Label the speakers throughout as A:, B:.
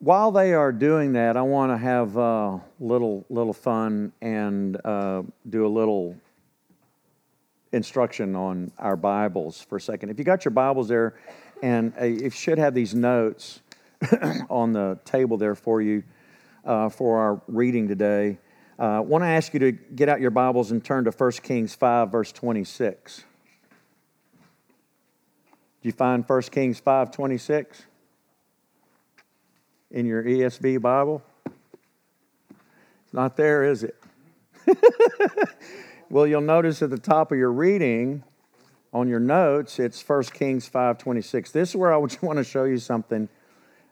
A: while they are doing that, I want to have a little little fun and uh, do a little instruction on our Bibles for a second. If you got your Bibles there, and uh, you should have these notes on the table there for you uh, for our reading today. I uh, want to ask you to get out your Bibles and turn to 1 Kings 5, verse 26. Did you find 1 Kings 5, 26 in your ESV Bible? It's not there, is it? well, you'll notice at the top of your reading on your notes, it's 1 Kings 5, 26. This is where I want to show you something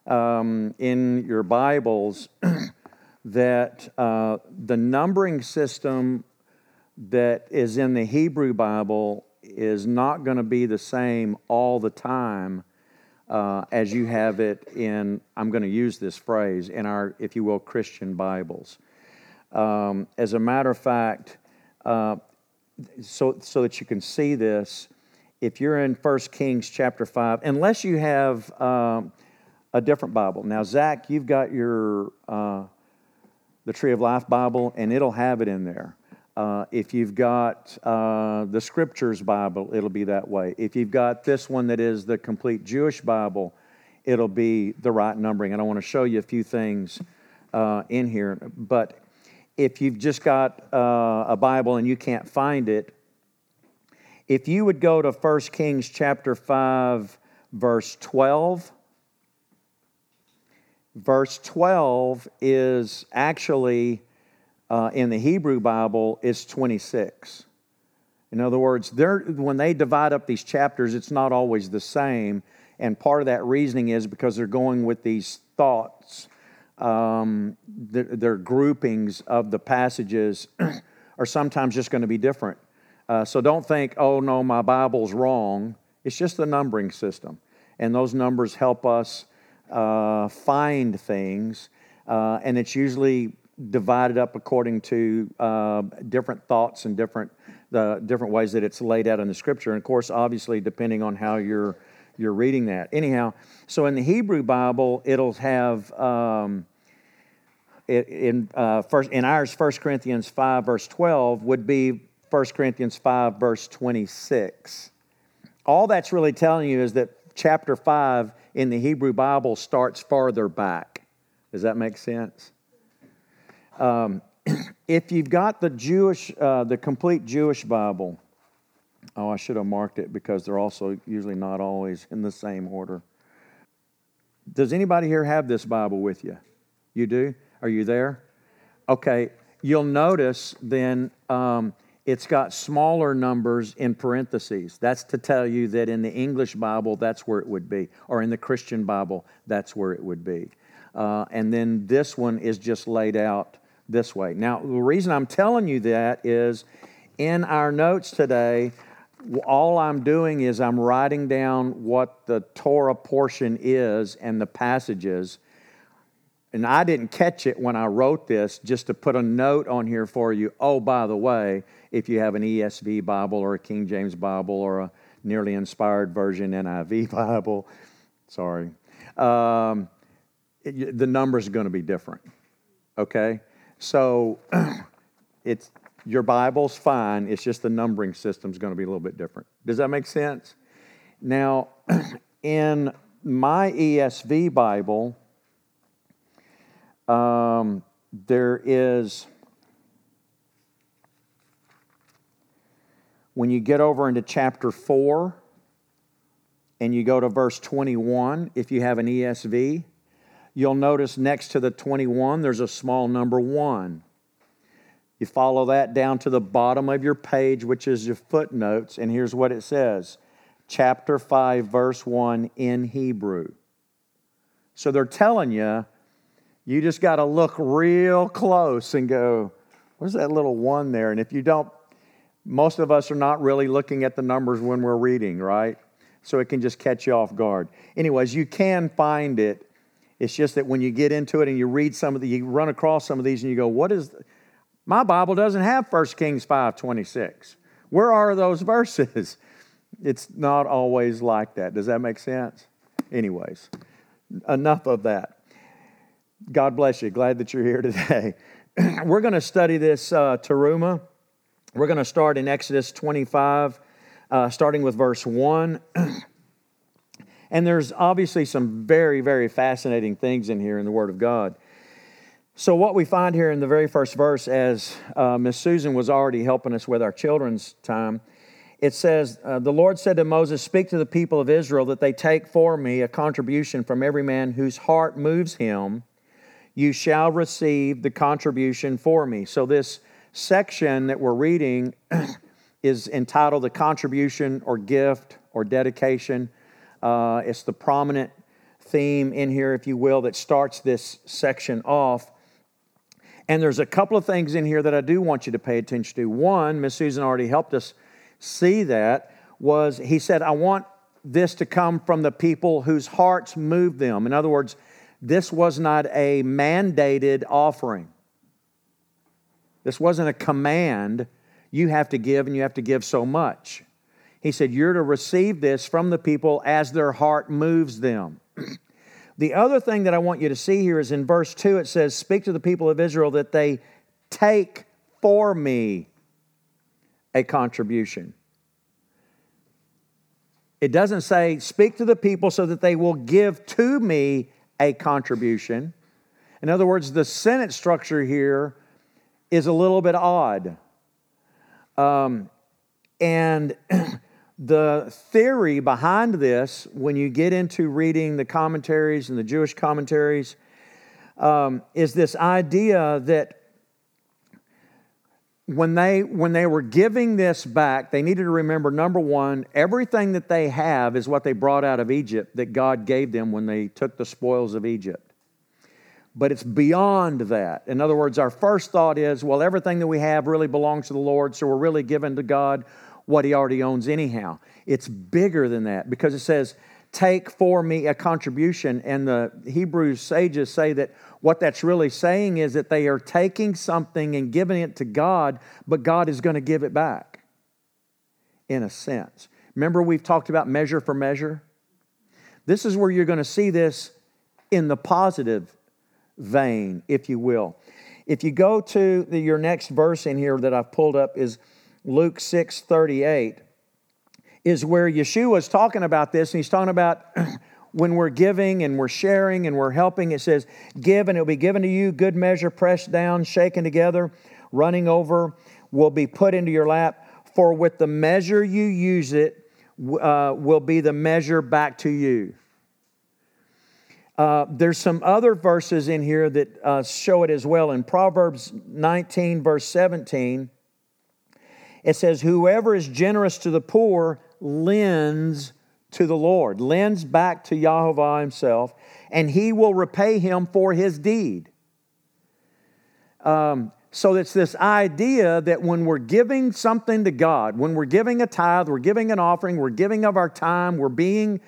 A: um, in your Bibles that uh, the numbering system that is in the Hebrew Bible is not going to be the same all the time uh, as you have it in, I'm going to use this phrase, in our, if you will, Christian Bibles. Um, as a matter of fact, uh, so, so that you can see this, if you're in 1 Kings chapter 5, unless you have um, a different Bible. Now, Zach, you've got your uh, the Tree of Life Bible, and it'll have it in there. Uh, if you've got uh, the Scriptures Bible, it'll be that way. If you've got this one that is the complete Jewish Bible, it'll be the right numbering. And I want to show you a few things uh, in here. But if you've just got uh, a Bible and you can't find it, if you would go to 1 Kings chapter 5, verse 12, verse 12 is actually uh, in the Hebrew Bible is 26. In other words, when they divide up these chapters, it's not always the same. And part of that reasoning is because they're going with these thoughts. Um, their, their, groupings of the passages are sometimes just going to be different. Uh, so don't think, oh no, my Bible's wrong. It's just the numbering system. And those numbers help us uh, find things, uh, and it's usually divided up according to uh, different thoughts and different the different ways that it's laid out in the scripture. And of course, obviously, depending on how you're you're reading that. Anyhow, so in the Hebrew Bible, it'll have. Um, in uh, first in ours, 1 Corinthians 5, verse 12, would be 1 Corinthians 5, verse 26. All that's really telling you is that chapter 5 in the Hebrew Bible starts farther back. Does that make sense? Um, if you've got the Jewish, uh, the complete Jewish Bible, oh, I should have marked it because they're also usually not always in the same order. Does anybody here have this Bible with you? You do? Are you there? Okay. You'll notice then um, it's got smaller numbers in parentheses. That's to tell you that in the English Bible, that's where it would be, or in the Christian Bible, that's where it would be. Uh, and then this one is just laid out this way. Now, the reason I'm telling you that is in our notes today, all I'm doing is I'm writing down what the Torah portion is and the passages. And I didn't catch it when I wrote this, just to put a note on here for you. Oh, by the way, if you have an ESV Bible or a King James Bible or a nearly inspired version NIV Bible. Sorry. Um, it, the numbers going to be different. Okay? So it's your Bible's fine. It's just the numbering system is going to be a little bit different. Does that make sense? Now, in my ESV Bible, um, there is When you get over into chapter 4 and you go to verse 21, if you have an ESV, you'll notice next to the 21 there's a small number 1. You follow that down to the bottom of your page, which is your footnotes, and here's what it says chapter 5, verse 1 in Hebrew. So they're telling you, you just got to look real close and go, where's that little one there? And if you don't most of us are not really looking at the numbers when we're reading, right? So it can just catch you off guard. Anyways, you can find it. It's just that when you get into it and you read some of the, you run across some of these and you go, what is, the, my Bible doesn't have 1 Kings 5 26. Where are those verses? It's not always like that. Does that make sense? Anyways, enough of that. God bless you. Glad that you're here today. We're going to study this uh, teruma. We're going to start in Exodus 25, uh, starting with verse 1. and there's obviously some very, very fascinating things in here in the Word of God. So, what we find here in the very first verse, as uh, Miss Susan was already helping us with our children's time, it says, uh, The Lord said to Moses, Speak to the people of Israel that they take for me a contribution from every man whose heart moves him. You shall receive the contribution for me. So, this section that we're reading is entitled The Contribution or Gift or Dedication. Uh, it's the prominent theme in here, if you will, that starts this section off. And there's a couple of things in here that I do want you to pay attention to. One, Miss Susan already helped us see that was he said, I want this to come from the people whose hearts move them. In other words, this was not a mandated offering. This wasn't a command. You have to give and you have to give so much. He said, You're to receive this from the people as their heart moves them. the other thing that I want you to see here is in verse 2, it says, Speak to the people of Israel that they take for me a contribution. It doesn't say, speak to the people so that they will give to me a contribution. In other words, the sentence structure here is a little bit odd. Um, and the theory behind this, when you get into reading the commentaries and the Jewish commentaries, um, is this idea that when they when they were giving this back they needed to remember number one everything that they have is what they brought out of egypt that god gave them when they took the spoils of egypt. But it's beyond that. In other words our first thought is well everything that we have really belongs to the lord so we're really giving to god what he already owns anyhow it's bigger than that because it says take for me a contribution and the hebrew sages say that what that's really saying is that they are taking something and giving it to God, but God is going to give it back in a sense. Remember, we've talked about measure for measure? This is where you're going to see this in the positive vein, if you will. If you go to the, your next verse in here that I've pulled up is Luke 6 38, is where Yeshua is talking about this, and he's talking about when we're giving and we're sharing and we're helping, it says, Give and it'll be given to you, good measure, pressed down, shaken together, running over, will be put into your lap. For with the measure you use it, uh, will be the measure back to you. Uh, there's some other verses in here that uh, show it as well. In Proverbs 19, verse 17, it says, Whoever is generous to the poor lends to the Lord, lends back to Yahweh himself, and he will repay him for his deed. Um, so it's this idea that when we're giving something to God, when we're giving a tithe, we're giving an offering, we're giving of our time, we're being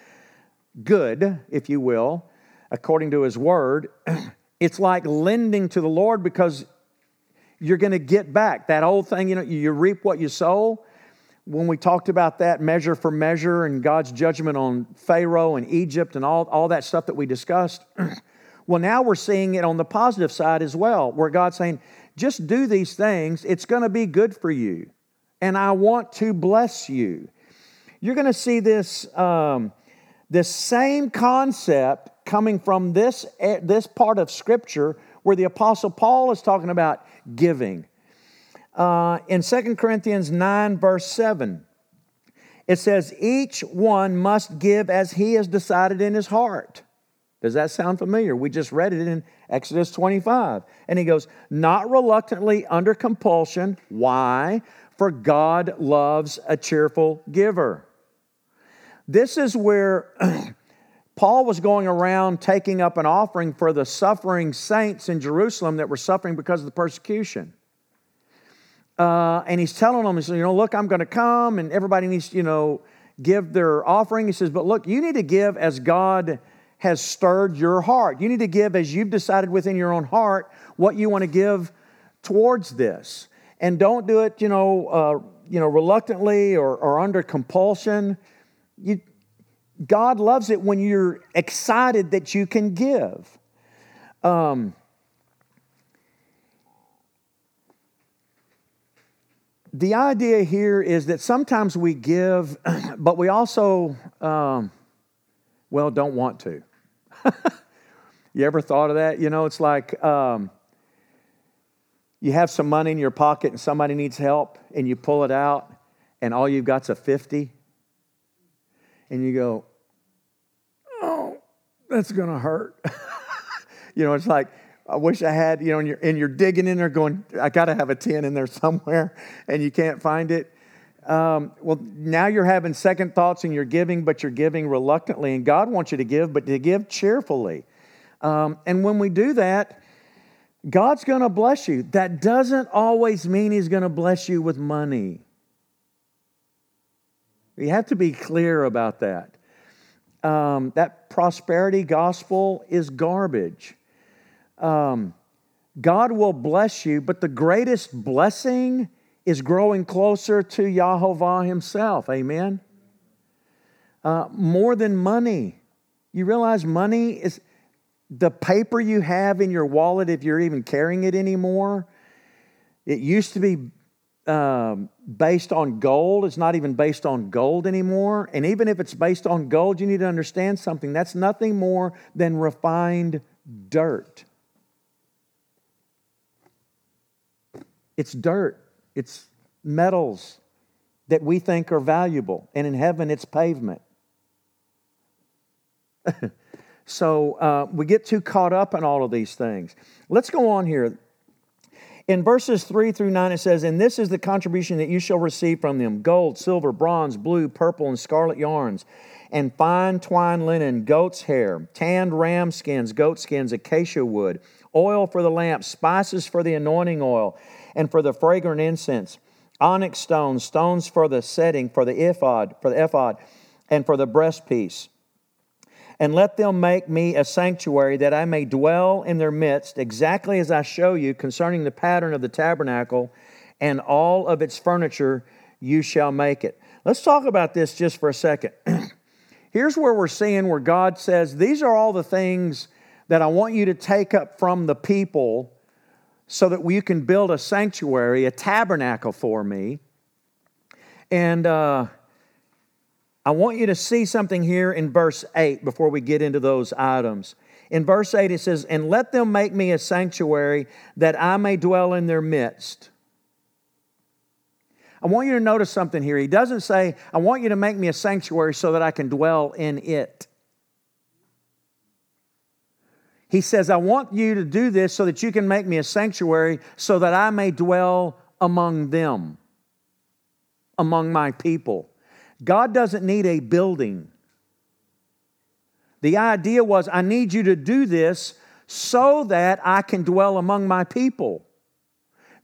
A: good, if you will, according to his word, it's like lending to the Lord because you're going to get back. That old thing, you know, you reap what you sow when we talked about that measure for measure and God's judgment on Pharaoh and Egypt and all, all that stuff that we discussed, well, now we're seeing it on the positive side as well, where God's saying, just do these things, it's going to be good for you, and I want to bless you. You're going to see this, um, this same concept coming from this, eh, this part of Scripture where the Apostle Paul is talking about giving uh, in 2 Corinthians 9, verse 7. It says, Each one must give as he has decided in his heart. Does that sound familiar? We just read it in Exodus 25. And he goes, Not reluctantly under compulsion. Why? For God loves a cheerful giver. This is where Paul was going around taking up an offering for the suffering saints in Jerusalem that were suffering because of the persecution. Uh, and he's telling them, he says, you know, look, I'm going to come, and everybody needs, to, you know, give their offering. He says, but look, you need to give as God has stirred your heart. You need to give as you've decided within your own heart what you want to give towards this, and don't do it, you know, uh, you know, reluctantly or, or under compulsion. You, God loves it when you're excited that you can give. Um, the idea here is that sometimes we give, but we also, um, well, don't want to. you ever thought of that? You know, it's like um, you have some money in your pocket and somebody needs help, and you pull it out, and all you've got's a 50. And you go, that's going to hurt. you know, it's like, I wish I had, you know, and you're, and you're digging in there going, I got to have a 10 in there somewhere, and you can't find it. Um, well, now you're having second thoughts and you're giving, but you're giving reluctantly. And God wants you to give, but to give cheerfully. Um, and when we do that, God's going to bless you. That doesn't always mean He's going to bless you with money. You have to be clear about that. Um, that prosperity gospel is garbage. Um, God will bless you, but the greatest blessing is growing closer to Yahovah Himself. Amen. Uh, more than money. You realize money is the paper you have in your wallet, if you're even carrying it anymore. It used to be um, based on gold. It's not even based on gold anymore. And even if it's based on gold, you need to understand something. That's nothing more than refined dirt. It's dirt, it's metals that we think are valuable. And in heaven, it's pavement. so uh, we get too caught up in all of these things. Let's go on here. In verses 3 through 9, it says, And this is the contribution that you shall receive from them gold, silver, bronze, blue, purple, and scarlet yarns, and fine twine linen, goat's hair, tanned ram skins, goat skins, acacia wood, oil for the lamp, spices for the anointing oil and for the fragrant incense, onyx stones, stones for the setting, for the ephod, for the ephod, and for the breastpiece. And let them make me a sanctuary that I may dwell in their midst, exactly as I show you concerning the pattern of the tabernacle and all of its furniture, you shall make it. Let's talk about this just for a second. Here's where we're seeing where God says, These are all the things that I want you to take up from the people so that you can build a sanctuary, a tabernacle for me. And uh, I want you to see something here in verse 8 before we get into those items. In verse 8, it says, And let them make me a sanctuary that I may dwell in their midst. I want you to notice something here. He doesn't say, I want you to make me a sanctuary so that I can dwell in it. He says, I want you to do this so that you can make me a sanctuary so that I may dwell among them, among my people. God doesn't need a building. The idea was, I need you to do this so that I can dwell among my people.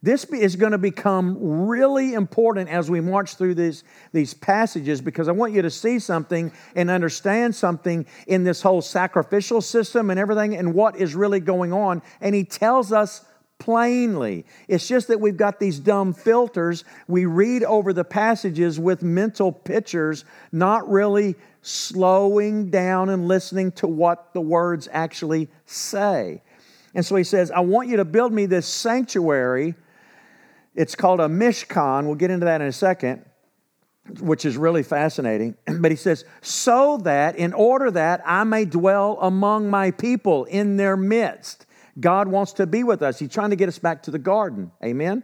A: This is going to become really important as we march through these, these passages because I want you to see something and understand something in this whole sacrificial system and everything and what is really going on. And he tells us plainly. It's just that we've got these dumb filters. We read over the passages with mental pictures, not really slowing down and listening to what the words actually say. And so he says, I want you to build me this sanctuary it's called a Mishkan. We'll get into that in a second, which is really fascinating. But he says, so that in order that I may dwell among my people in their midst. God wants to be with us. He's trying to get us back to the garden. Amen?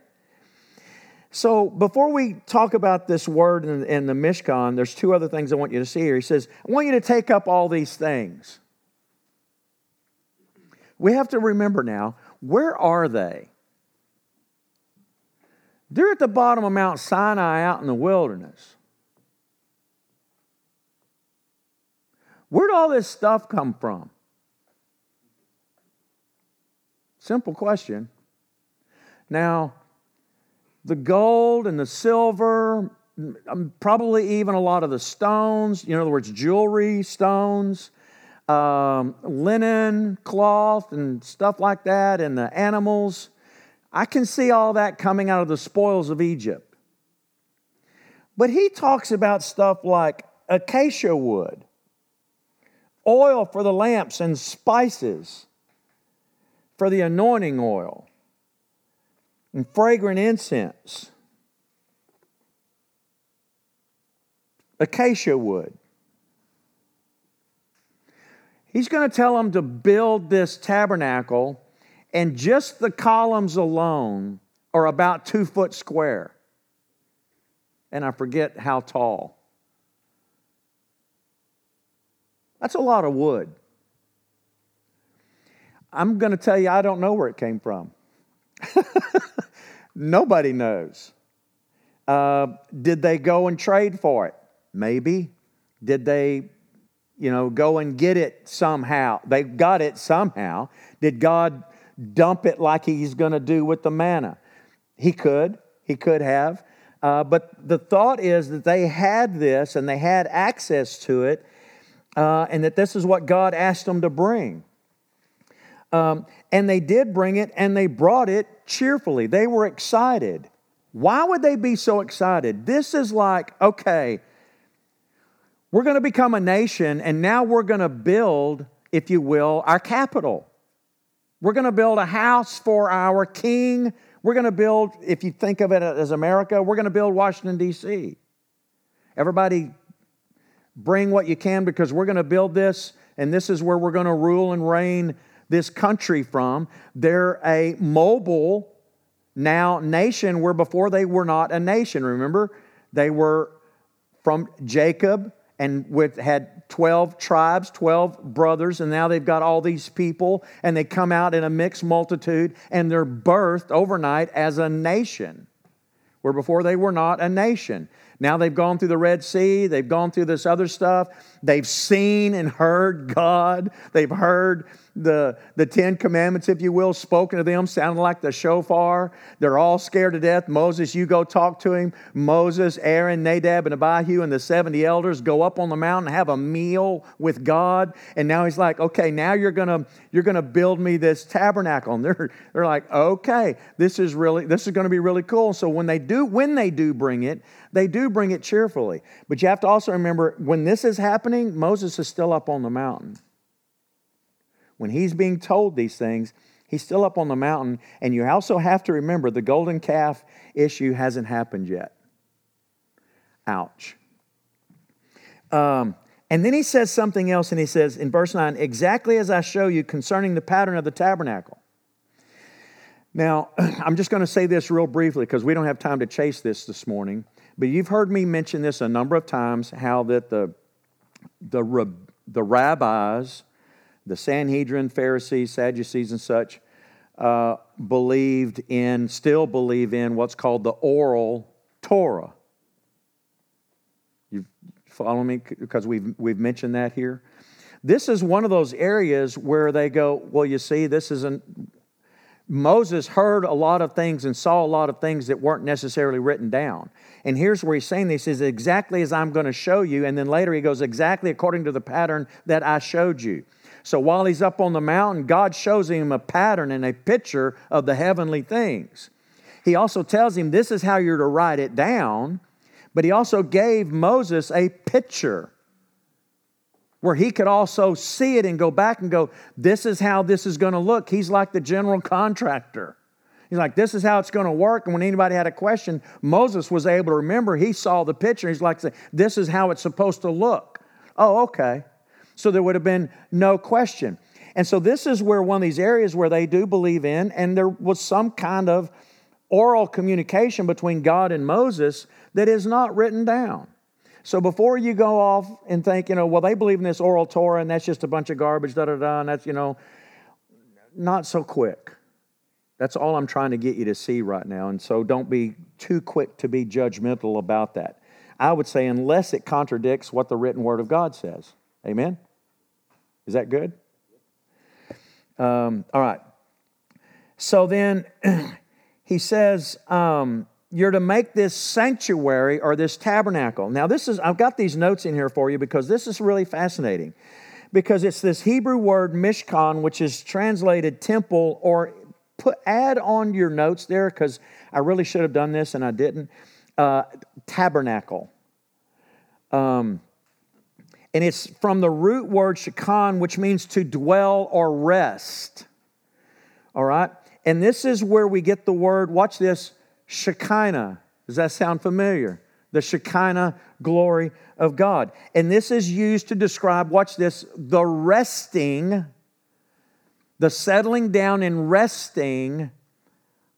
A: So, before we talk about this word in, in, the Mishkan, there's two other things I want you to see here. He says, I want you to take up all these things. We have to remember now, where are they? They're at the bottom of Mount Sinai out in the wilderness. Where'd all this stuff come from? Simple question. Now, the gold and the silver, um, probably even a lot of the stones, in other words, jewelry, stones, um, linen, cloth, and stuff like that, and the animals. I can see all that coming out of the spoils of Egypt. But he talks about stuff like acacia wood, oil for the lamps, and spices. For the anointing oil and fragrant incense, acacia wood. He's going to tell them to build this tabernacle, and just the columns alone are about two foot square. And I forget how tall. That's a lot of wood. I'm going to tell you, I don't know where it came from. Nobody knows. Uh, did they go and trade for it? Maybe. Did they, you know, go and get it somehow? They got it somehow. Did God dump it like He's going to do with the manna? He could. He could have. Uh, but the thought is that they had this and they had access to it, uh, and that this is what God asked them to bring. Um, and they did bring it and they brought it cheerfully. They were excited. Why would they be so excited? This is like, okay, we're going to become a nation and now we're going to build, if you will, our capital. We're going to build a house for our king. We're going to build, if you think of it as America, we're going to build Washington, D.C. Everybody bring what you can because we're going to build this and this is where we're going to rule and reign this country from. They're a mobile now nation where before they were not a nation. Remember, they were from Jacob and with, had 12 tribes, 12 brothers, and now they've got all these people, and they come out in a mixed multitude, and they're birthed overnight as a nation, where before they were not a nation. Now they've gone through the Red Sea, they've gone through this other stuff. They've seen and heard God. They've heard the, the Ten Commandments, if you will, spoken to them, sounding like the shofar. They're all scared to death. Moses, you go talk to him. Moses, Aaron, Nadab, and Abihu, and the 70 elders go up on the mountain have a meal with God. And now he's like, okay, now you're gonna you're gonna build me this tabernacle. And they're they're like, okay, this is really this is gonna be really cool. So when they do, when they do bring it, they do bring it cheerfully. But you have to also remember when this is happening, Moses is still up on the mountain when he's being told these things, he's still up on the mountain. And you also have to remember the golden calf issue hasn't happened yet. Ouch. Um, and then he says something else, and he says in verse 9, exactly as I show you concerning the pattern of the tabernacle. Now, I'm just going to say this real briefly because we don't have time to chase this this morning. But you've heard me mention this a number of times how that the, the, the rabbis the Sanhedrin, Pharisees, Sadducees, and such uh, believed in, still believe in what's called the oral Torah. You follow me? Because we've, we've mentioned that here. This is one of those areas where they go, well, you see, this isn't. Moses heard a lot of things and saw a lot of things that weren't necessarily written down. And here's where he's saying this is exactly as I'm going to show you. And then later he goes, exactly according to the pattern that I showed you. So while he's up on the mountain, God shows him a pattern and a picture of the heavenly things. He also tells him this is how you're to write it down, but he also gave Moses a picture where he could also see it and go back and go, This is how this is going to look. He's like the general contractor. He's like, This is how it's going to work. And when anybody had a question, Moses was able to remember. He saw the picture. He's like, This is how it's supposed to look. Oh, okay. So there would have been no question. And so this is where one of these areas where they do believe in, and there was some kind of oral communication between God and Moses that is not written down. So before you go off and think, you know, well, they believe in this oral Torah and that's just a bunch of garbage, da da da, and that's, you know, not so quick. That's all I'm trying to get you to see right now. And so don't be too quick to be judgmental about that. I would say, unless it contradicts what the written word of God says. Amen? Is that good? Um, all right. So then he says, um, You're to make this sanctuary or this tabernacle. Now, this is, I've got these notes in here for you because this is really fascinating. Because it's this Hebrew word mishkan, which is translated temple, or put add on your notes there because I really should have done this and I didn't. Uh, tabernacle. Um, and it's from the root word shakan, which means to dwell or rest. All right? And this is where we get the word, watch this, Shekinah. Does that sound familiar? The Shekinah glory of God. And this is used to describe, watch this, the resting, the settling down and resting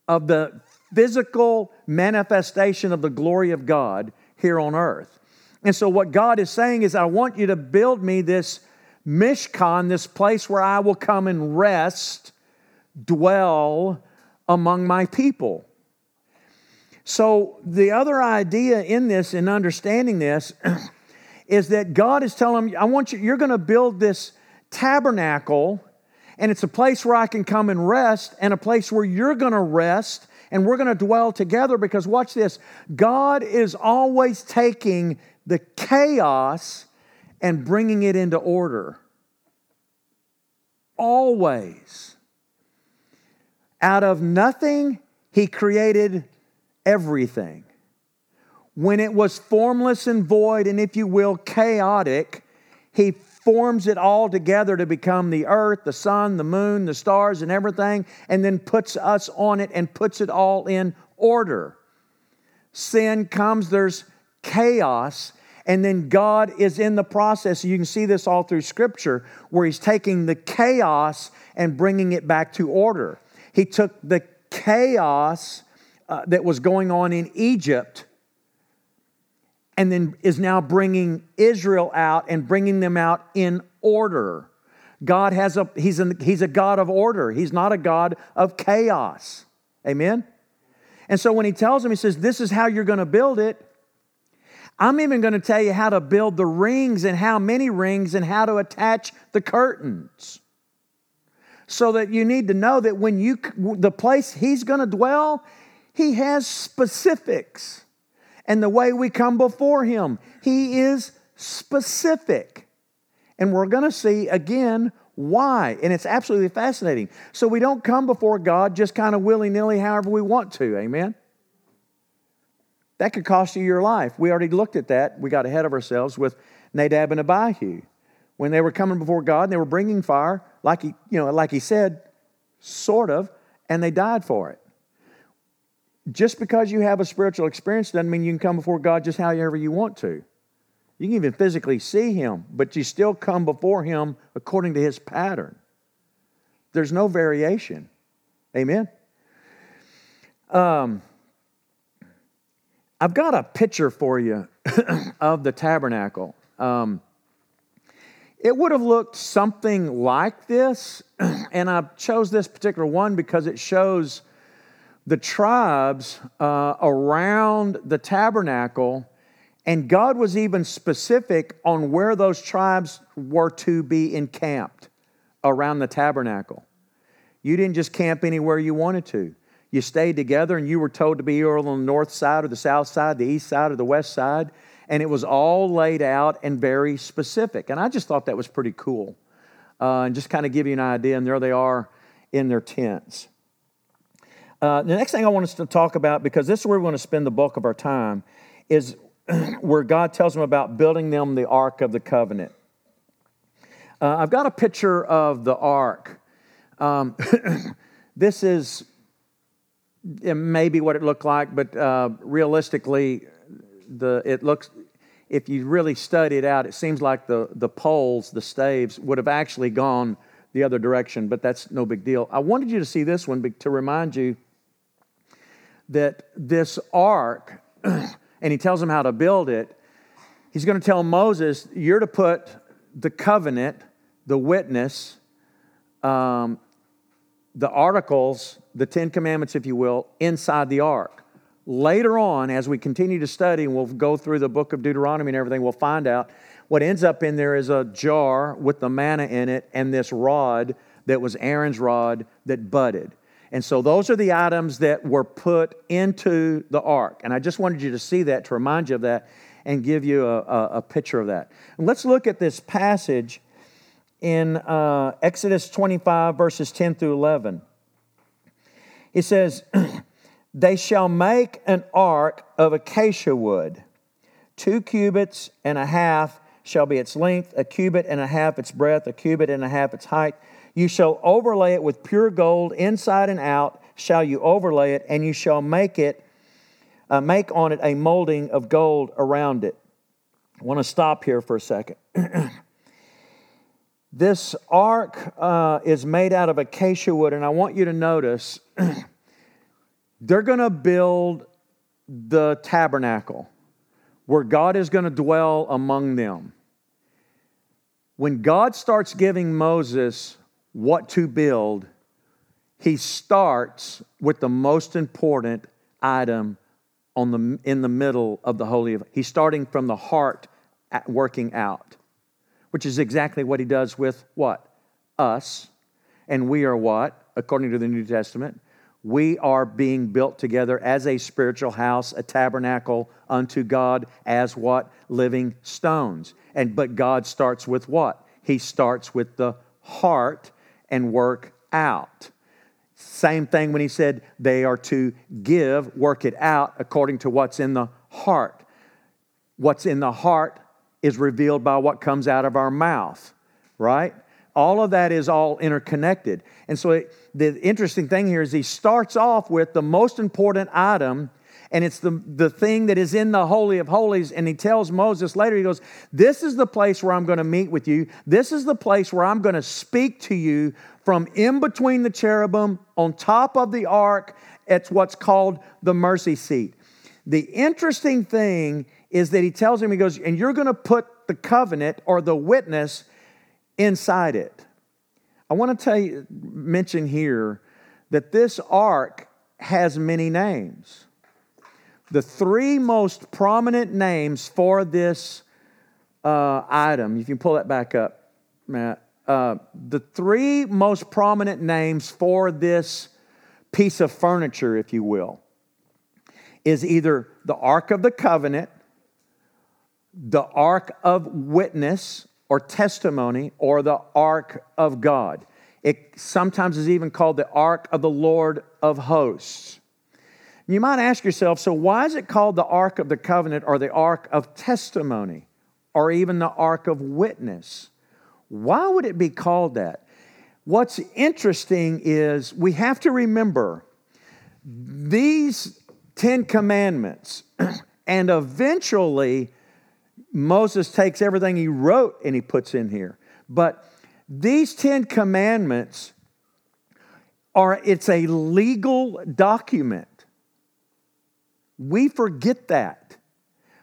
A: of the physical manifestation of the glory of God here on earth. And so, what God is saying is, I want you to build me this Mishkan, this place where I will come and rest, dwell among my people. So, the other idea in this, in understanding this, is that God is telling them, I want you, you're going to build this tabernacle, and it's a place where I can come and rest, and a place where you're going to rest, and we're going to dwell together because, watch this, God is always taking the chaos and bringing it into order. Always. Out of nothing, He created everything. When it was formless and void, and if you will, chaotic, He forms it all together to become the earth, the sun, the moon, the stars, and everything, and then puts us on it and puts it all in order. Sin comes, there's chaos, and then God is in the process. You can see this all through Scripture, where He's taking the chaos and bringing it back to order. He took the chaos uh, that was going on in Egypt and then is now bringing Israel out and bringing them out in order. God has a he's a, he's a God of order. He's not a God of chaos. Amen. And so when he tells them, he says, "This is how you're going to build it." I'm even going to tell you how to build the rings and how many rings and how to attach the curtains. So that you need to know that when you the place he's going to dwell, he has specifics. And the way we come before him, he is specific. And we're going to see again why. And it's absolutely fascinating. So we don't come before God just kind of willy nilly, however we want to. Amen? That could cost you your life. We already looked at that. We got ahead of ourselves with Nadab and Abihu. When they were coming before God and they were bringing fire, like he, you know, like he said, sort of, and they died for it. Just because you have a spiritual experience doesn't mean you can come before God just however you want to. You can even physically see Him, but you still come before Him according to His pattern. There's no variation. Amen. Um, I've got a picture for you of the tabernacle. Um, it would have looked something like this, and I chose this particular one because it shows the tribes uh, around the tabernacle, and God was even specific on where those tribes were to be encamped around the tabernacle. You didn't just camp anywhere you wanted to. You stayed together and you were told to be either on the north side or the south side, the east side or the west side, and it was all laid out and very specific. And I just thought that was pretty cool. Uh, and just kind of give you an idea, and there they are in their tents. Uh, the next thing I want us to talk about, because this is where we want to spend the bulk of our time, is where God tells them about building them the Ark of the Covenant. Uh, I've got a picture of the Ark. Um, this is it may be what it looked like, but uh, realistically, the it looks. If you really study it out, it seems like the the poles, the staves, would have actually gone the other direction, but that's no big deal. I wanted you to see this one to remind you that this ark, and he tells him how to build it. He's going to tell Moses, "You're to put the covenant, the witness, um, the articles, the Ten Commandments, if you will, inside the ark. Later on, as we continue to study, and we'll go through the book of Deuteronomy and everything, we'll find out what ends up in there is a jar with the manna in it and this rod that was Aaron's rod that budded. And so those are the items that were put into the ark. And I just wanted you to see that to remind you of that and give you a, a, a picture of that. And let's look at this passage in uh, Exodus 25, verses 10 through 11. It says, They shall make an ark of acacia wood. Two cubits and a half shall be its length, a cubit and a half its breadth, a cubit and a half its height. You shall overlay it with pure gold, inside and out shall you overlay it, and you shall make it, uh, make on it a molding of gold around it. I want to stop here for a second. this ark uh, is made out of acacia wood, and I want you to notice they're going to build the tabernacle where God is going to dwell among them. When God starts giving Moses what to build, he starts with the most important item on the, in the middle of the Holy of He's starting from the heart working out, which is exactly what he does with what? Us. And we are what? According to the New Testament, we are being built together as a spiritual house, a tabernacle unto God as what? Living stones. And but God starts with what? He starts with the heart and work out. Same thing when he said they are to give, work it out according to what's in the heart. What's in the heart is revealed by what comes out of our mouth, right? All of that is all interconnected. And so it, the interesting thing here is he starts off with the most important item and it's the, the thing that is in the Holy of Holies. And he tells Moses later, he goes, This is the place where I'm going to meet with you. This is the place where I'm going to speak to you from in between the cherubim on top of the ark. It's what's called the mercy seat. The interesting thing is that he tells him, he goes, and you're going to put the covenant or the witness inside it. I want to tell you, mention here that this ark has many names. The three most prominent names for this uh, item, if you pull that back up, Matt, uh, the three most prominent names for this piece of furniture, if you will, is either the Ark of the Covenant, the Ark of Witness or Testimony, or the Ark of God. It sometimes is even called the Ark of the Lord of Hosts. You might ask yourself, so why is it called the Ark of the Covenant or the Ark of Testimony or even the Ark of Witness? Why would it be called that? What's interesting is we have to remember these Ten Commandments, and eventually Moses takes everything he wrote and he puts in here. But these Ten Commandments are, it's a legal document. We forget that.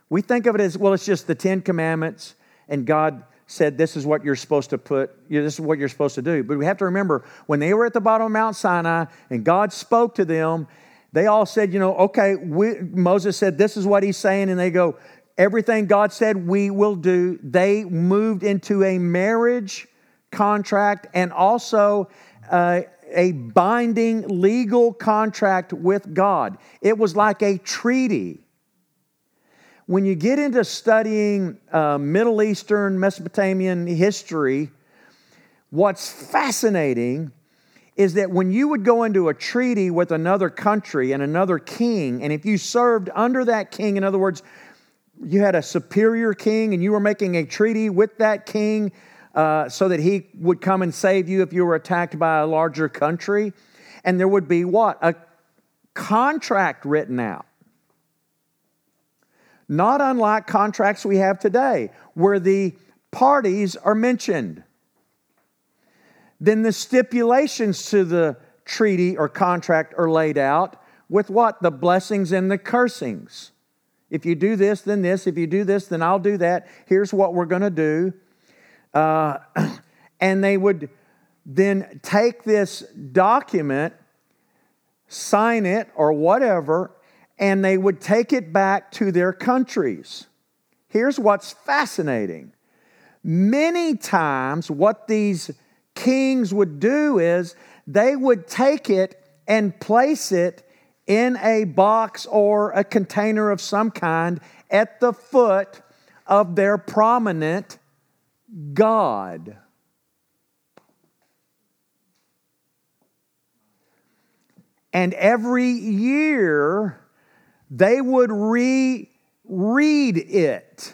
A: We think of it as, well, it's just the Ten Commandments, and God said, This is what you're supposed to put, this is what you're supposed to do. But we have to remember when they were at the bottom of Mount Sinai and God spoke to them, they all said, You know, okay, we, Moses said, This is what he's saying. And they go, Everything God said we will do. They moved into a marriage contract and also uh, a binding legal contract with God. It was like a treaty. When you get into studying uh, Middle Eastern, Mesopotamian history, what's fascinating is that when you would go into a treaty with another country and another king, and if you served under that king, in other words, you had a superior king and you were making a treaty with that king uh, so that he would come and save you if you were attacked by a larger country. And there would be what? A contract written out. Not unlike contracts we have today, where the parties are mentioned. Then the stipulations to the treaty or contract are laid out with what? The blessings and the cursings. If you do this, then this. If you do this, then I'll do that. Here's what we're going to do. Uh, and they would then take this document, sign it or whatever, and they would take it back to their countries. Here's what's fascinating. Many times, what these kings would do is they would take it and place it in a box or a container of some kind at the foot of their prominent God. And every year they would reread it.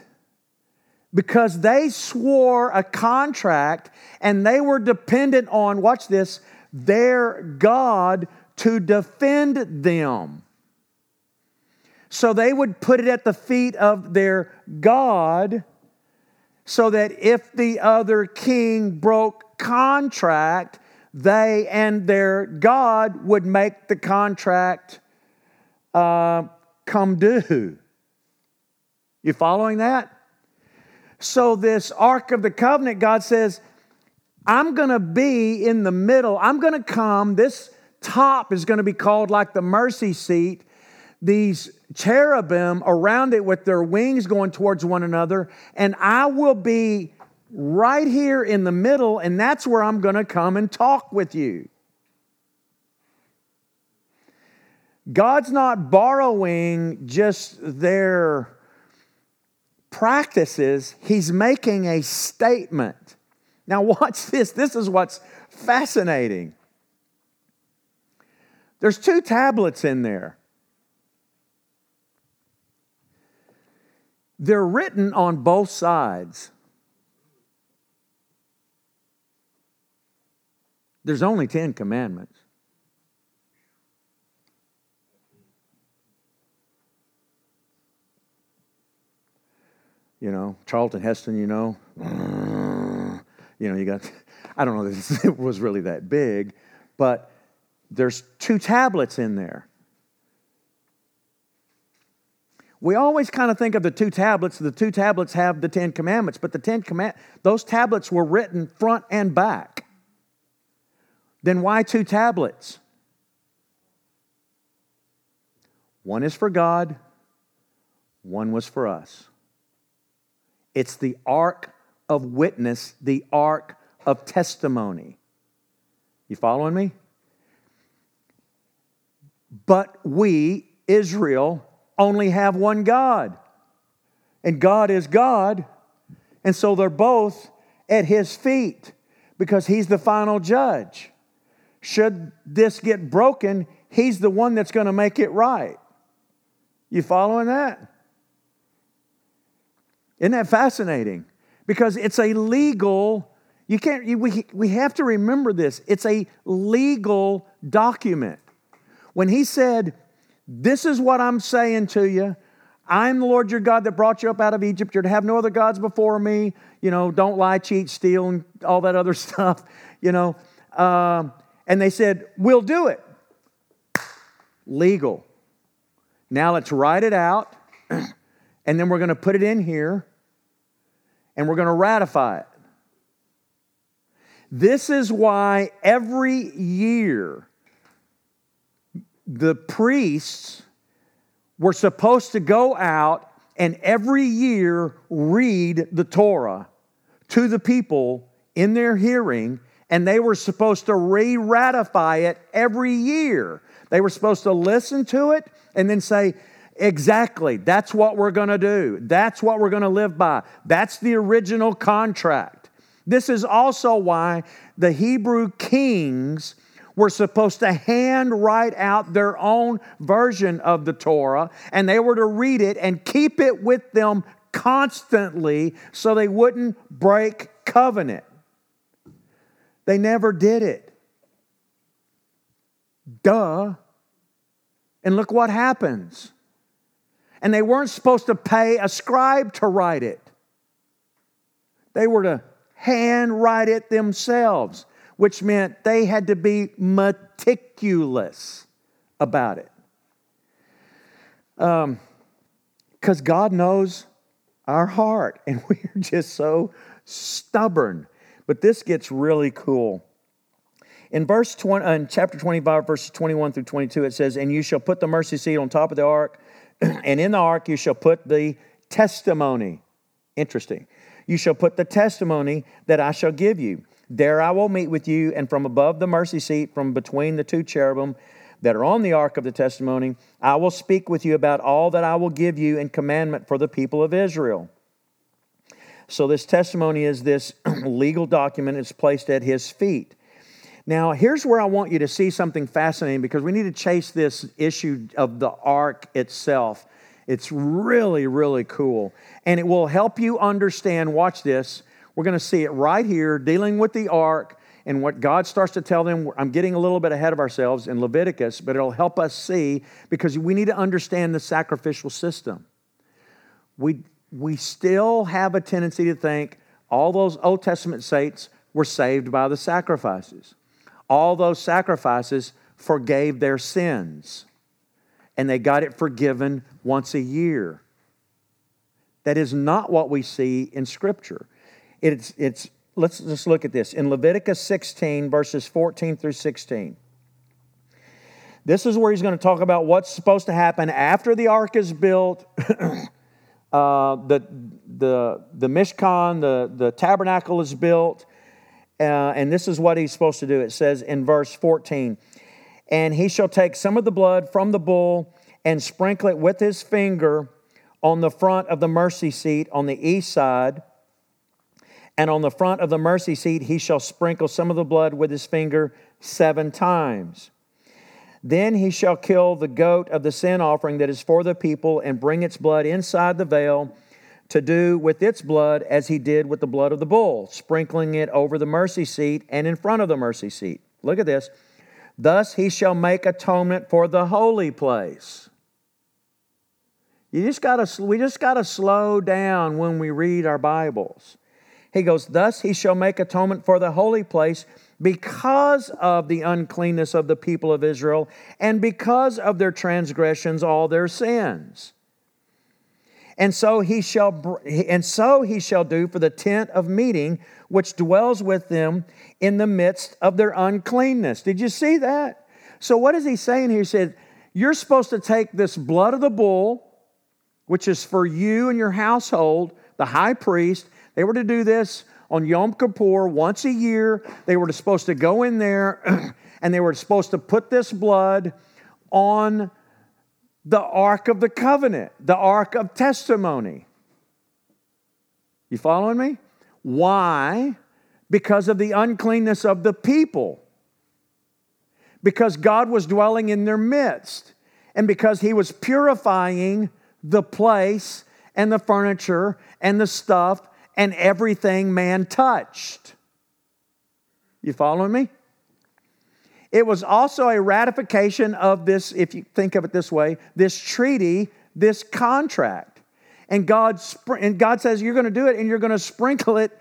A: because they swore a contract and they were dependent on, watch this, their God to defend them. So they would put it at the feet of their God so that if the other king broke contract, they and their God would make the contract uh, come due. You following that? So, this Ark of the Covenant, God says, I'm going to be in the middle. I'm going to come. This top is going to be called like the mercy seat. These cherubim around it with their wings going towards one another, and I will be right here in the middle, and that's where I'm going to come and talk with you. God's not borrowing just their practices, He's making a statement. Now, watch this. This is what's fascinating. There's two tablets in there. They're written on both sides. There's only 10 commandments. You know, Charlton Heston, you know, you know, you got, I don't know if it was really that big, but there's two tablets in there. We always kind of think of the two tablets. The two tablets have the Ten Commandments, but the Ten Command those tablets were written front and back. Then why two tablets? One is for God, one was for us. It's the ark of witness, the ark of testimony. You following me? But we, Israel, only have one God. And God is God. And so they're both at his feet because he's the final judge. Should this get broken, he's the one that's going to make it right. You following that? Isn't that fascinating? Because it's a legal, you can't, we, we have to remember this. It's a legal document. When he said, This is what I'm saying to you, I'm the Lord your God that brought you up out of Egypt. You're to have no other gods before me. You know, don't lie, cheat, steal, and all that other stuff. You know, um, and they said, We'll do it. Legal. Now let's write it out, and then we're going to put it in here, and we're going to ratify it. This is why every year the priests were supposed to go out and every year read the Torah to the people in their hearing, and they were supposed to re ratify it every year. They were supposed to listen to it and then say, Exactly, that's what we're gonna do. That's what we're gonna live by. That's the original contract. This is also why the Hebrew kings were supposed to hand write out their own version of the Torah, and they were to read it and keep it with them constantly so they wouldn't break covenant. They never did it. Duh. And look what happens. And they weren't supposed to pay a scribe to write it, they were to hand write it themselves which meant they had to be meticulous about it. Because um, God knows our heart, and we're just so stubborn. But this gets really cool. In verse 20, in chapter 25, verses 21 through 22, it says, And you shall put the mercy seat on top of the ark, and in the ark you shall put the testimony. Interesting. You shall put the testimony that I shall give you. There I will meet with you, and from above the mercy seat, from between the two cherubim that are on the ark of the testimony, I will speak with you about all that I will give you in commandment for the people of Israel. So, this testimony is this legal document. It's placed at his feet. Now, here's where I want you to see something fascinating because we need to chase this issue of the ark itself It's really, really cool. And it will help you understand. Watch this. We're going to see it right here, dealing with the ark and what God starts to tell them. I'm getting a little bit ahead of ourselves in Leviticus, but it'll help us see because we need to understand the sacrificial system. We, we still have a tendency to think all those Old Testament saints were saved by the sacrifices. All those sacrifices forgave their sins, and they got it forgiven once a year. That is not what we see in Scripture. It's, it's, let's just look at this. In Leviticus 16, verses 14 through 16, this is where he's going to talk about what's supposed to happen after the ark is built, uh, the, the, the Mishkan, the, the tabernacle is built, uh, and this is what he's supposed to do. It says in verse 14, and he shall take some of the blood from the bull and sprinkle it with his finger on the front of the mercy seat on the east side. And on the front of the mercy seat, he shall sprinkle some of the blood with his finger seven times. Then he shall kill the goat of the sin offering that is for the people and bring its blood inside the veil to do with its blood as he did with the blood of the bull, sprinkling it over the mercy seat and in front of the mercy seat. Look at this. Thus he shall make atonement for the holy place. You just gotta, we just got to slow down when we read our Bibles. He goes, Thus he shall make atonement for the holy place because of the uncleanness of the people of Israel and because of their transgressions, all their sins. And so he shall and so he shall do for the tent of meeting which dwells with them in the midst of their uncleanness. Did you see that? So what is he saying here? He said, You're supposed to take this blood of the bull, which is for you and your household, the high priest. They were to do this on Yom Kippur once a year. They were supposed to go in there and they were supposed to put this blood on the Ark of the Covenant, the Ark of Testimony. You following me? Why? Because of the uncleanness of the people. Because God was dwelling in their midst. And because He was purifying the place and the furniture and the stuff and everything man touched. You following me? It was also a ratification of this, if you think of it this way, this treaty, this contract. And God, and God says, You're going to do it and you're going to sprinkle it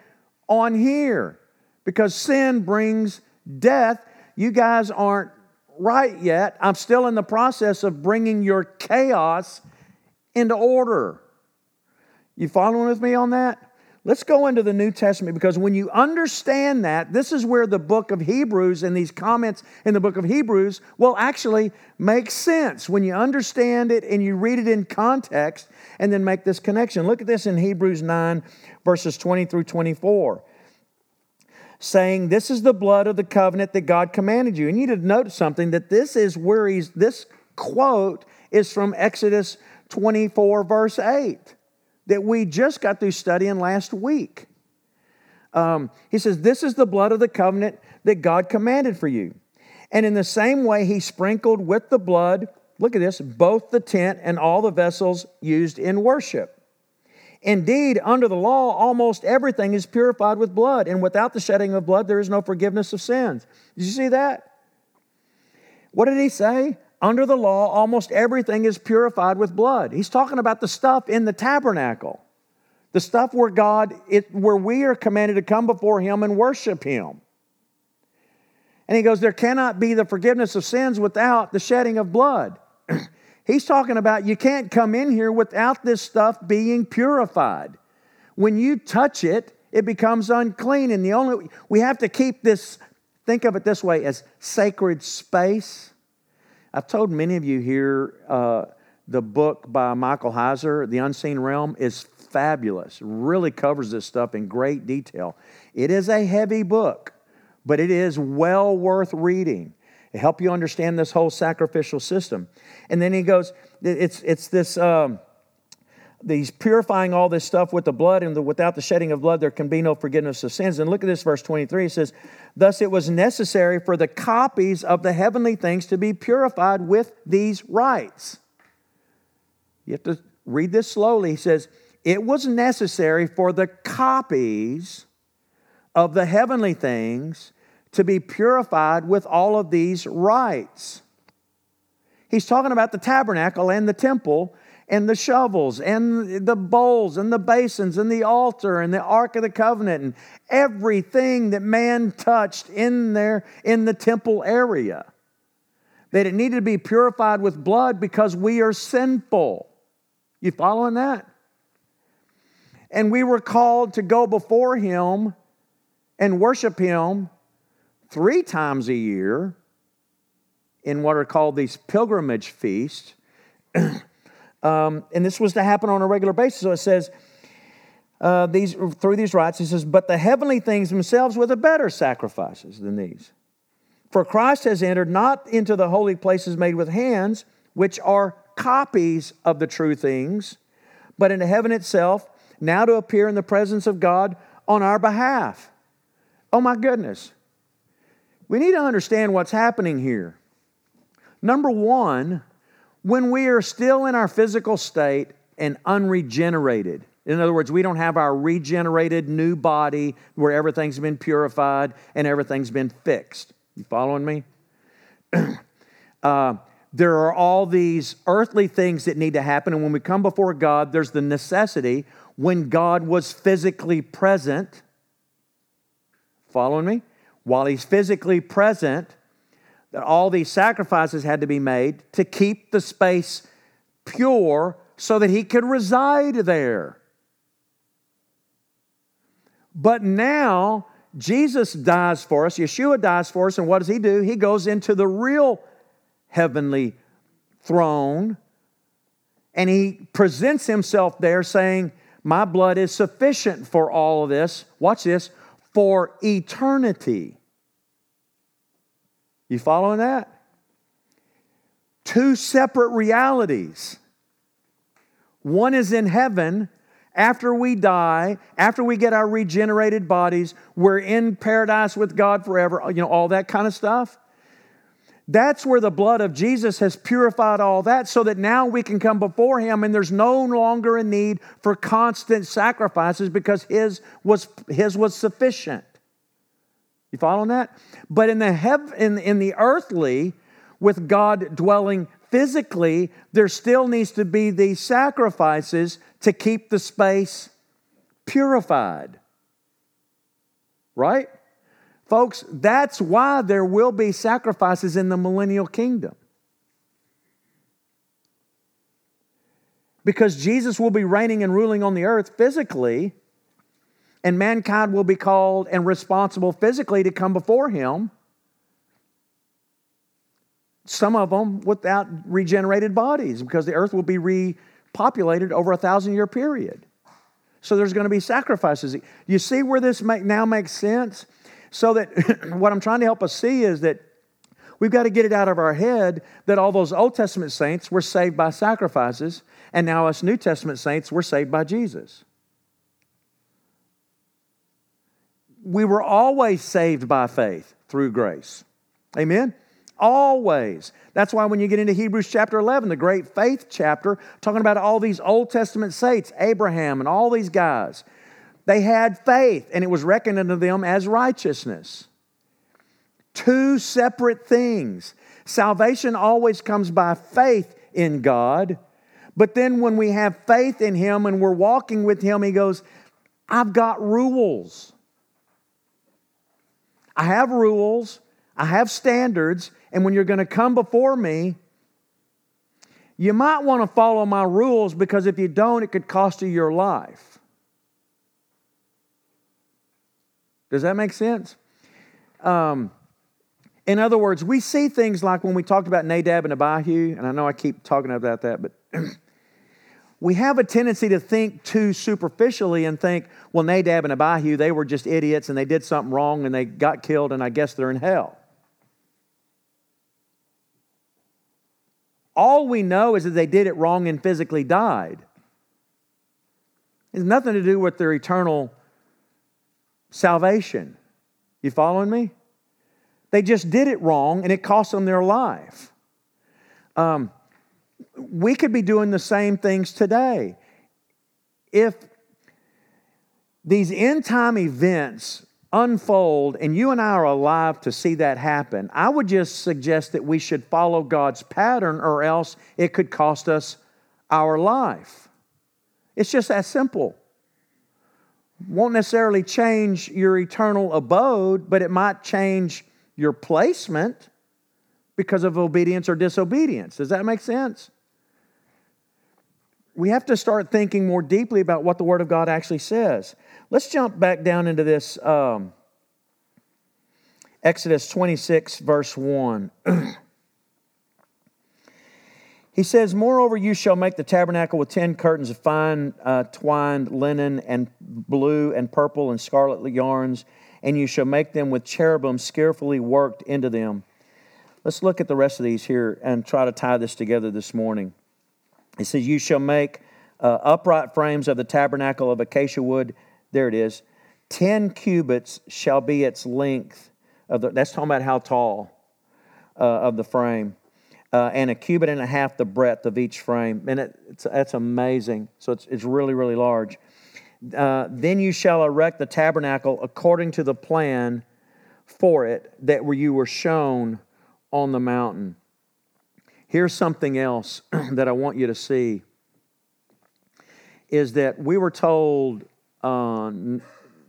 A: on here because sin brings death. You guys aren't right yet. I'm still in the process of bringing your chaos into order. You following with me on that? Let's go into the New Testament because when you understand that, this is where the book of Hebrews and these comments in the book of Hebrews will actually make sense when you understand it and you read it in context and then make this connection. Look at this in Hebrews 9, verses 20 through 24 saying, This is the blood of the covenant that God commanded you. And you need to note something that this is where he's, this quote is from Exodus 24, verse 8 that we just got through studying last week. Um, he says, This is the blood of the covenant that God commanded for you. And in the same way, he sprinkled with the blood, look at this, both the tent and all the vessels used in worship. Indeed, under the law, almost everything is purified with blood, and without the shedding of blood, there is no forgiveness of sins. Did you see that? What did he say? Under the law, almost everything is purified with blood. He's talking about the stuff in the tabernacle, the stuff where God, it, where we are commanded to come before Him and worship Him. And he goes, There cannot be the forgiveness of sins without the shedding of blood. He's talking about you can't come in here without this stuff being purified. When you touch it, it becomes unclean. And the only, we have to keep this, think of it this way as sacred space I've told many of you here uh, the book by Michael Heiser, The Unseen Realm, is fabulous. Really covers this stuff in great detail. It is a heavy book, but it is well worth reading. It help you understand this whole sacrificial system. And then he goes, it's, it's this. Um, he's purifying all this stuff with the blood, and the, without the shedding of blood, there can be no forgiveness of sins. And look at this, verse 23. It says, Thus it was necessary for the copies of the heavenly things to be purified with these rites. You have to read this slowly. He says, It was necessary for the copies of the heavenly things to be purified with all of these rites. He's talking about the tabernacle and the temple and the shovels and the bowls and the basins and the altar and the ark of the covenant and everything that man touched in there in the temple area. That it needed to be purified with blood because we are sinful. You following that? And we were called to go before him and worship him three times a year in what are called these pilgrimage feasts Um, and this was to happen on a regular basis. So it says, uh, these through these rites, he says, but the heavenly things themselves were the better sacrifices than these. For Christ has entered not into the holy places made with hands, which are copies of the true things, but into heaven itself, now to appear in the presence of God on our behalf. Oh my goodness. We need to understand what's happening here. Number one, when we are still in our physical state and unregenerated. In other words, we don't have our regenerated new body where everything's been purified and everything's been fixed. You following me? uh, there are all these earthly things that need to happen. And when we come before God, there's the necessity when God was physically present. Following me? While He's physically present, that all these sacrifices had to be made to keep the space pure so that he could reside there. But now, Jesus dies for us, Yeshua dies for us, and what does he do? He goes into the real heavenly throne and he presents himself there saying, My blood is sufficient for all of this. Watch this for eternity. You following that? Two separate realities. One is in heaven. After we die, after we get our regenerated bodies, we're in paradise with God forever, you know, all that kind of stuff. That's where the blood of Jesus has purified all that so that now we can come before Him and there's no longer a need for constant sacrifices because His was, his was sufficient. You following that? But in the hev- in, in the earthly, with God dwelling physically, there still needs to be these sacrifices to keep the space purified. Right? Folks, that's why there will be sacrifices in the millennial kingdom. Because Jesus will be reigning and ruling on the earth physically and mankind will be called and responsible physically to come before him. Some of them without regenerated bodies because the earth will be repopulated over a thousand year period. So there's going to be sacrifices. You see where this now makes sense? So that what I'm trying to help us see is that we've got to get it out of our head that all those Old Testament saints were saved by sacrifices, and now us New Testament saints were saved by Jesus. We were always saved by faith through grace. Amen? Always. That's why when you get into Hebrews chapter 11, the great faith chapter, talking about all these Old Testament saints, Abraham and all these guys, they had faith and it was reckoned unto them as righteousness. Two separate things. Salvation always comes by faith in God, but then when we have faith in Him and we're walking with Him, He goes, I've got rules. I have rules, I have standards, and when you're going to come before me, you might want to follow my rules because if you don't, it could cost you your life. Does that make sense? Um, in other words, we see things like when we talked about Nadab and Abihu, and I know I keep talking about that, but we have a tendency to think too superficially and think, well, Nadab and Abihu, they were just idiots and they did something wrong and they got killed and I guess they're in hell. All we know is that they did it wrong and physically died. It has nothing to do with their eternal salvation. You following me? They just did it wrong and it cost them their life. Um, We could be doing the same things today. If these end time events unfold and you and I are alive to see that happen, I would just suggest that we should follow God's pattern or else it could cost us our life. It's just that simple. Won't necessarily change your eternal abode, but it might change your placement because of obedience or disobedience. Does that make sense? We have to start thinking more deeply about what the Word of God actually says. Let's jump back down into this um, Exodus 26, verse 1. he says, Moreover, you shall make the tabernacle with ten curtains of fine uh, twined linen and blue and purple and scarlet yarns, and you shall make them with cherubim skillfully worked into them. Let's look at the rest of these here and try to tie this together this morning. It says, You shall make uh, upright frames of the tabernacle of acacia wood there it is. 10 cubits shall be its length. Of the, that's talking about how tall uh, of the frame. Uh, and a cubit and a half the breadth of each frame. And it, it's, that's amazing. So it's, it's really, really large. Uh, then you shall erect the tabernacle according to the plan for it that you were shown on the mountain. Here's something else that I want you to see is that we were told uh,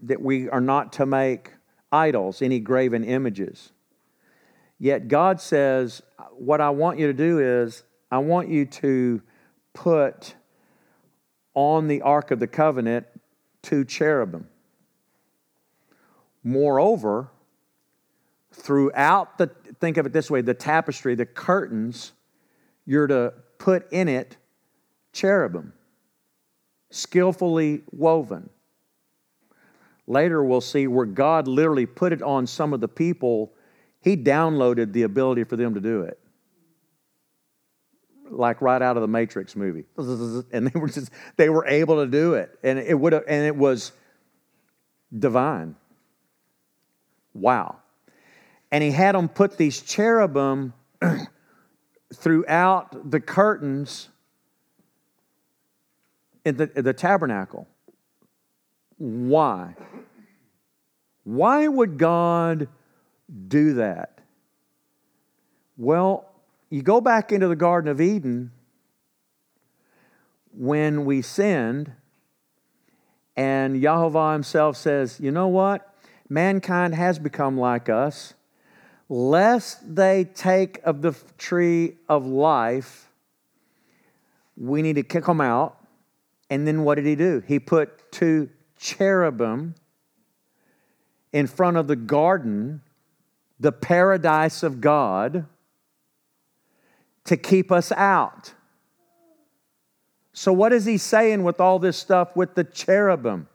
A: that we are not to make idols, any graven images. Yet God says, What I want you to do is, I want you to put on the Ark of the Covenant two cherubim. Moreover, throughout the, think of it this way the tapestry, the curtains, you're to put in it cherubim, skillfully woven. Later, we'll see where God literally put it on some of the people, He downloaded the ability for them to do it. Like right out of the Matrix movie. And they were just, they were able to do it. And it would and it was divine. Wow. And he had them put these cherubim throughout the curtains in the, in the tabernacle. Why? Why would God do that? Well, you go back into the Garden of Eden when we sinned, and Yahovah himself says, You know what? Mankind has become like us. Lest they take of the tree of life, we need to kick them out. And then what did he do? He put two cherubim in front of the garden, the paradise of God, to keep us out. So, what is he saying with all this stuff with the cherubim?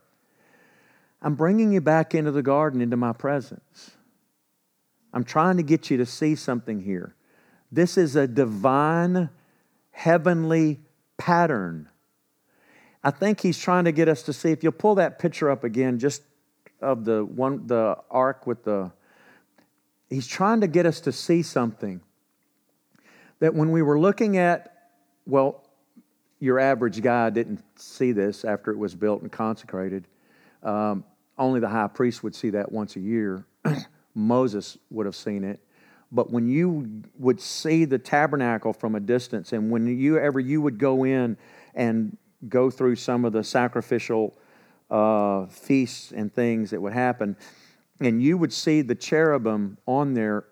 A: I'm bringing you back into the garden, into my presence. I'm trying to get you to see something here. This is a divine, heavenly pattern I think he's trying to get us to see. If you'll pull that picture up again, just of the one, the ark with the. He's trying to get us to see something. That when we were looking at, well, your average guy didn't see this after it was built and consecrated. Um, only the high priest would see that once a year. Moses would have seen it. But when you would see the tabernacle from a distance, and when you ever you would go in and go through some of the sacrificial uh, feasts and things that would happen, and you would see the cherubim on there.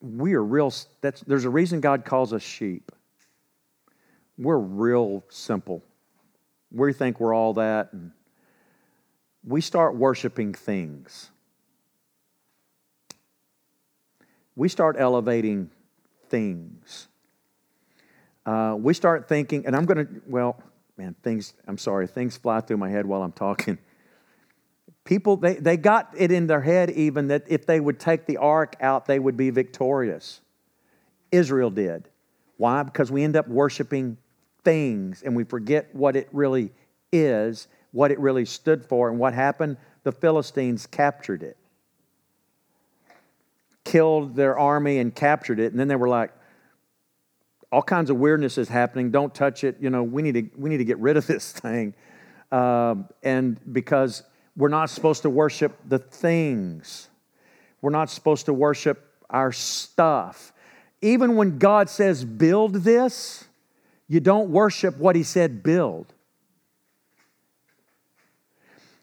A: We are real. That's, there's a reason God calls us sheep. We're real simple. We think we're all that, and we start worshiping things. We start elevating things uh, we start thinking, and I'm going to, well, man, things, I'm sorry, things fly through my head while I'm talking. People, they, they got it in their head even that if they would take the ark out, they would be victorious. Israel did. Why? Because we end up worshiping things and we forget what it really is, what it really stood for, and what happened? The Philistines captured it, killed their army and captured it, and then they were like, all kinds of weirdness is happening. Don't touch it. You know, we need to, we need to get rid of this thing. Um, and because we're not supposed to worship the things, we're not supposed to worship our stuff. Even when God says, build this, you don't worship what He said, build.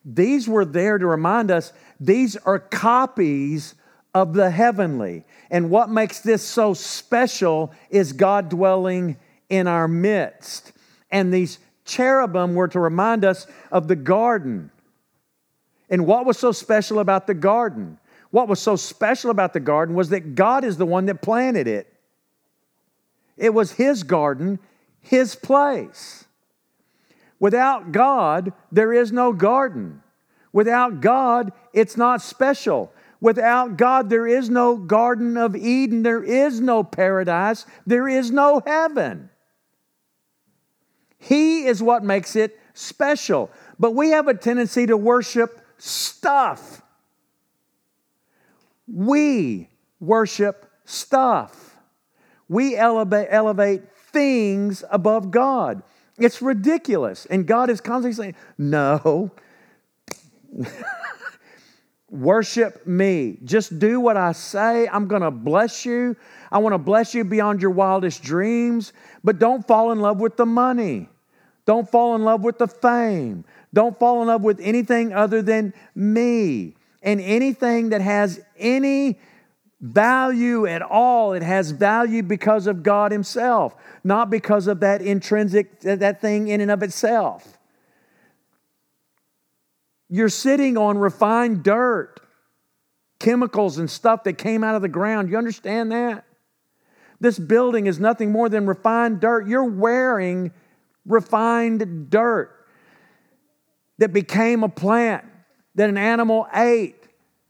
A: These were there to remind us these are copies of the heavenly. And what makes this so special is God dwelling in our midst. And these cherubim were to remind us of the garden. And what was so special about the garden? What was so special about the garden was that God is the one that planted it. It was His garden, His place. Without God, there is no garden. Without God, it's not special. Without God, there is no Garden of Eden, there is no paradise, there is no heaven. He is what makes it special. But we have a tendency to worship stuff. We worship stuff. We elevate, elevate things above God. It's ridiculous. And God is constantly saying, No. Worship me. Just do what I say. I'm going to bless you. I want to bless you beyond your wildest dreams. But don't fall in love with the money. Don't fall in love with the fame. Don't fall in love with anything other than me. And anything that has any value at all, it has value because of God Himself, not because of that intrinsic, that thing in and of itself. You're sitting on refined dirt, chemicals and stuff that came out of the ground. You understand that? This building is nothing more than refined dirt. You're wearing refined dirt that became a plant that an animal ate,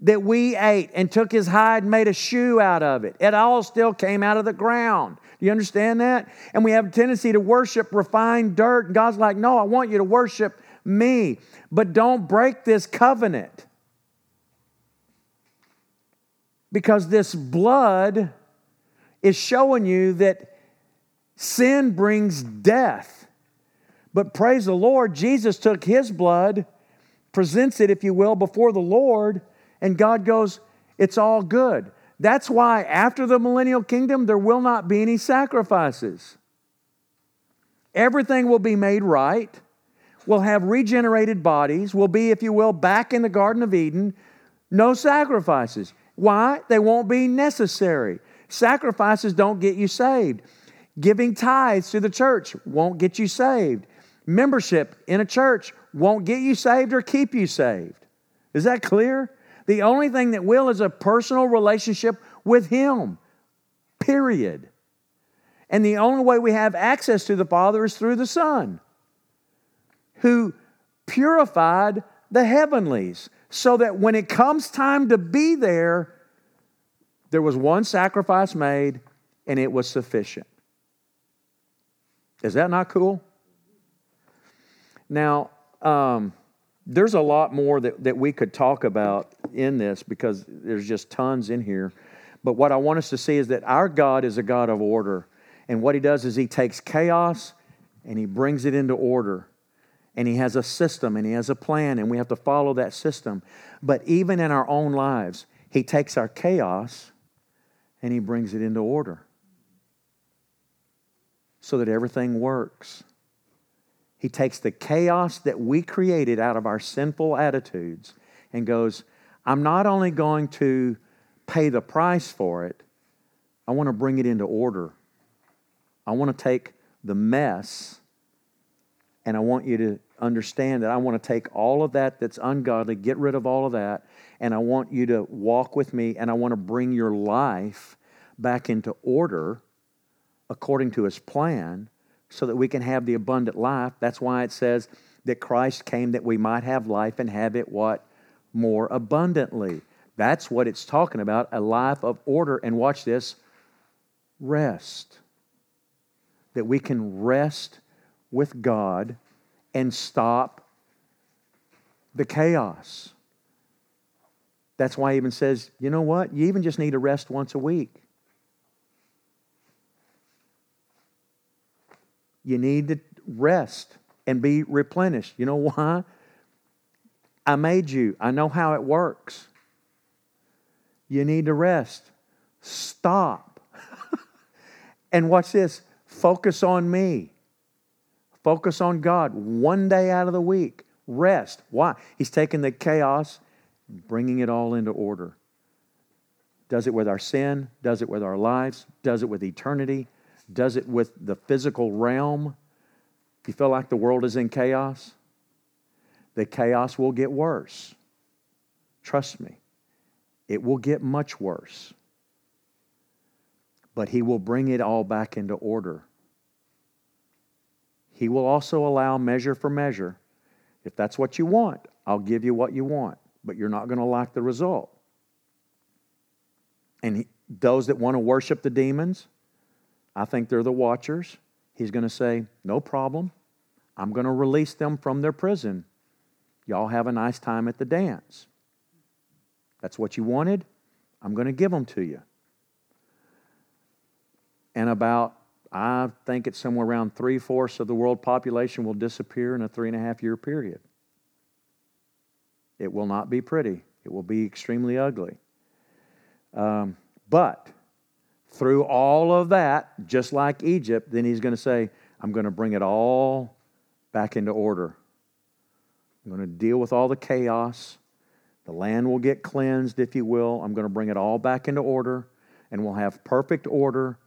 A: that we ate and took his hide and made a shoe out of it. It all still came out of the ground. Do you understand that? And we have a tendency to worship refined dirt. And God's like, no, I want you to worship me. But don't break this covenant. Because this blood is showing you that sin brings death. But praise the Lord, Jesus took his blood, presents it, if you will, before the Lord, and God goes, It's all good. That's why after the millennial kingdom, there will not be any sacrifices. Everything will be made right will have regenerated bodies, will be, if you will, back in the Garden of Eden. No sacrifices. Why? They won't be necessary. Sacrifices don't get you saved. Giving tithes to the church won't get you saved. Membership in a church won't get you saved or keep you saved. Is that clear? The only thing that will is a personal relationship with Him, period. And the only way we have access to the Father is through the Son who purified the heavenlies so that when it comes time to be there, there was one sacrifice made and it was sufficient. Is that not cool? Now, um, there's a lot more that, that we could talk about in this because there's just tons in here. But what I want us to see is that our God is a God of order. And what he does is he takes chaos and he brings it into order and He has a system and He has a plan, and we have to follow that system. But even in our own lives, He takes our chaos and He brings it into order so that everything works. He takes the chaos that we created out of our sinful attitudes and goes, I'm not only going to pay the price for it, I want to bring it into order. I want to take the mess and I want you to understand that I want to take all of that that's ungodly, get rid of all of that, and I want you to walk with me and I want to bring your life back into order according to his plan so that we can have the abundant life. That's why it says that Christ came that we might have life and have it what? More abundantly. That's what it's talking about a life of order. And watch this rest. That we can rest with God and stop the chaos. That's why he even says, you know what? You even just need to rest once a week. You need to rest and be replenished. You know why? I made you, I know how it works. You need to rest. Stop. and watch this focus on me. Focus on God one day out of the week. Rest. Why? He's taking the chaos, bringing it all into order. Does it with our sin, does it with our lives, does it with eternity, does it with the physical realm. You feel like the world is in chaos? The chaos will get worse. Trust me, it will get much worse. But He will bring it all back into order. He will also allow measure for measure. If that's what you want, I'll give you what you want, but you're not going to like the result. And he, those that want to worship the demons, I think they're the watchers. He's going to say, No problem. I'm going to release them from their prison. Y'all have a nice time at the dance. That's what you wanted. I'm going to give them to you. And about, I think it's somewhere around three fourths of the world population will disappear in a three and a half year period. It will not be pretty, it will be extremely ugly. Um, but through all of that, just like Egypt, then he's going to say, I'm going to bring it all back into order. I'm going to deal with all the chaos. The land will get cleansed, if you will. I'm going to bring it all back into order, and we'll have perfect order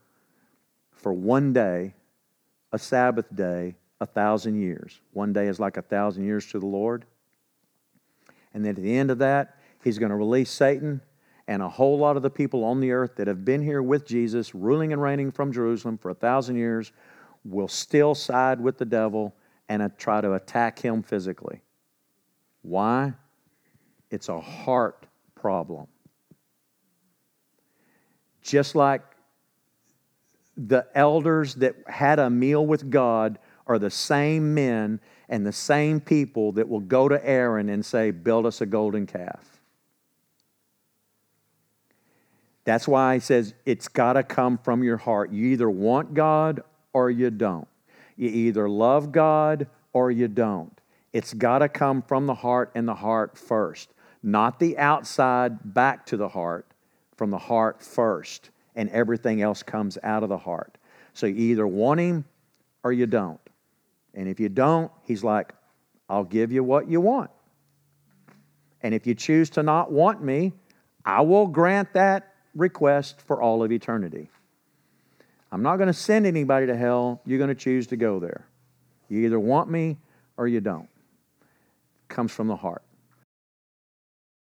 A: for one day, a Sabbath day, a thousand years. One day is like a thousand years to the Lord. And then at the end of that, he's going to release Satan and a whole lot of the people on the earth that have been here with Jesus, ruling and reigning from Jerusalem for a thousand years, will still side with the devil and try to attack him physically. Why? It's a heart problem. Just like the elders that had a meal with God are the same men and the same people that will go to Aaron and say, Build us a golden calf. That's why he says it's got to come from your heart. You either want God or you don't. You either love God or you don't. It's got to come from the heart and the heart first, not the outside back to the heart, from the heart first, and everything else comes out of the heart. So you either want Him or you don't. And if you don't, He's like, I'll give you what you want. And if you choose to not want me, I will grant that request for all of eternity. I'm not going to send anybody to hell. You're going to choose to go there. You either want me or you don't. It comes from the heart.